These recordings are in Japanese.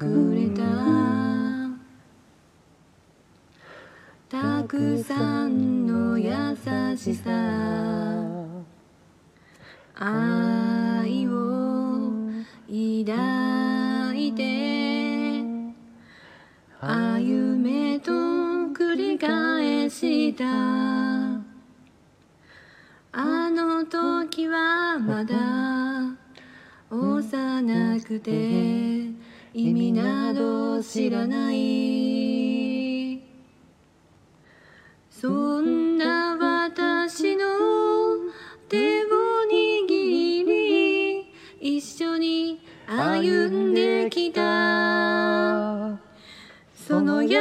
くれた。たくさんの優しさ。愛を抱いて。歩めと繰り返した。あの時はまだ幼くて意味など知らない。そんな私の手を握り一緒に歩んできた。その優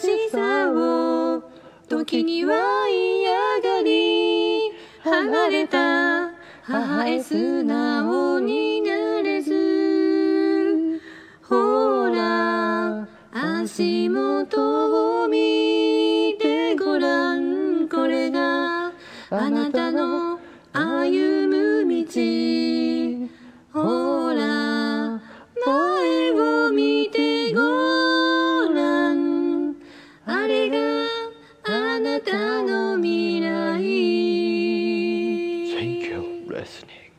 しさを時には嫌がり離れた母へ素直足元を見てごらん。これがあなたの歩む道。ほら前を見てごらん。あれがあなたの未来。Thank you listening